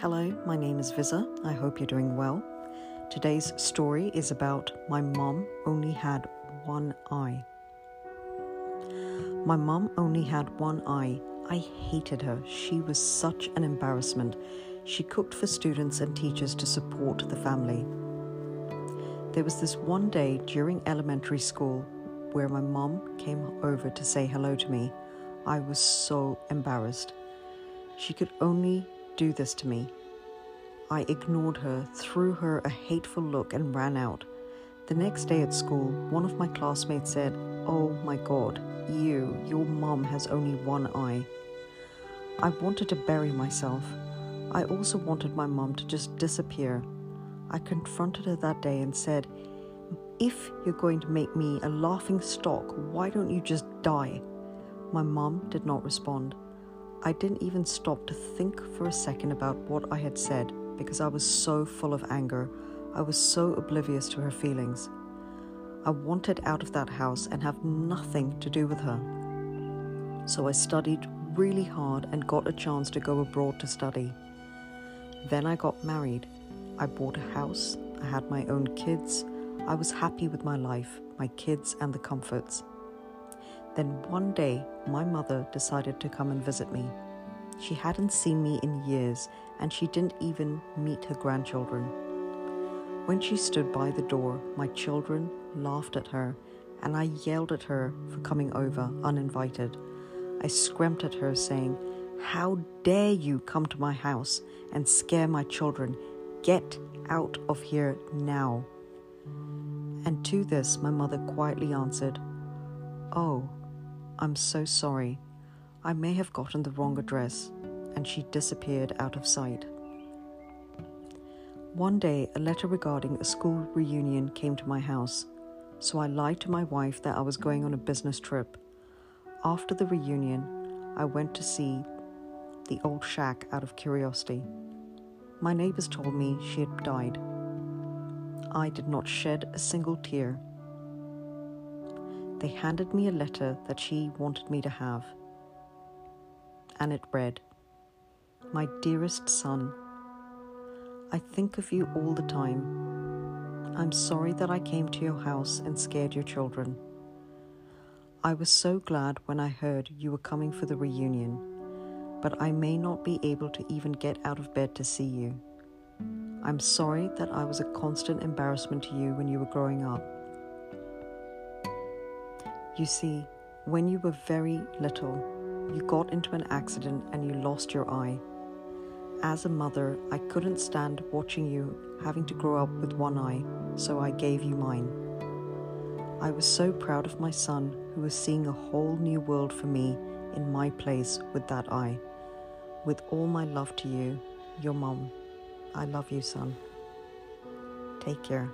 Hello, my name is Visa. I hope you're doing well. Today's story is about my mom only had one eye. My mom only had one eye. I hated her. She was such an embarrassment. She cooked for students and teachers to support the family. There was this one day during elementary school where my mom came over to say hello to me. I was so embarrassed. She could only do this to me. I ignored her, threw her a hateful look, and ran out. The next day at school, one of my classmates said, Oh my god, you, your mom has only one eye. I wanted to bury myself. I also wanted my mom to just disappear. I confronted her that day and said, If you're going to make me a laughing stock, why don't you just die? My mom did not respond. I didn't even stop to think for a second about what I had said because I was so full of anger. I was so oblivious to her feelings. I wanted out of that house and have nothing to do with her. So I studied really hard and got a chance to go abroad to study. Then I got married. I bought a house. I had my own kids. I was happy with my life, my kids, and the comforts. Then one day, my mother decided to come and visit me. She hadn't seen me in years, and she didn't even meet her grandchildren. When she stood by the door, my children laughed at her, and I yelled at her for coming over uninvited. I screamed at her, saying, How dare you come to my house and scare my children? Get out of here now. And to this, my mother quietly answered, Oh, I'm so sorry. I may have gotten the wrong address, and she disappeared out of sight. One day, a letter regarding a school reunion came to my house, so I lied to my wife that I was going on a business trip. After the reunion, I went to see the old shack out of curiosity. My neighbors told me she had died. I did not shed a single tear they handed me a letter that she wanted me to have. And it read My dearest son, I think of you all the time. I'm sorry that I came to your house and scared your children. I was so glad when I heard you were coming for the reunion, but I may not be able to even get out of bed to see you. I'm sorry that I was a constant embarrassment to you when you were growing up. You see, when you were very little, you got into an accident and you lost your eye. As a mother, I couldn't stand watching you having to grow up with one eye, so I gave you mine. I was so proud of my son who was seeing a whole new world for me in my place with that eye. With all my love to you, your mom. I love you, son. Take care.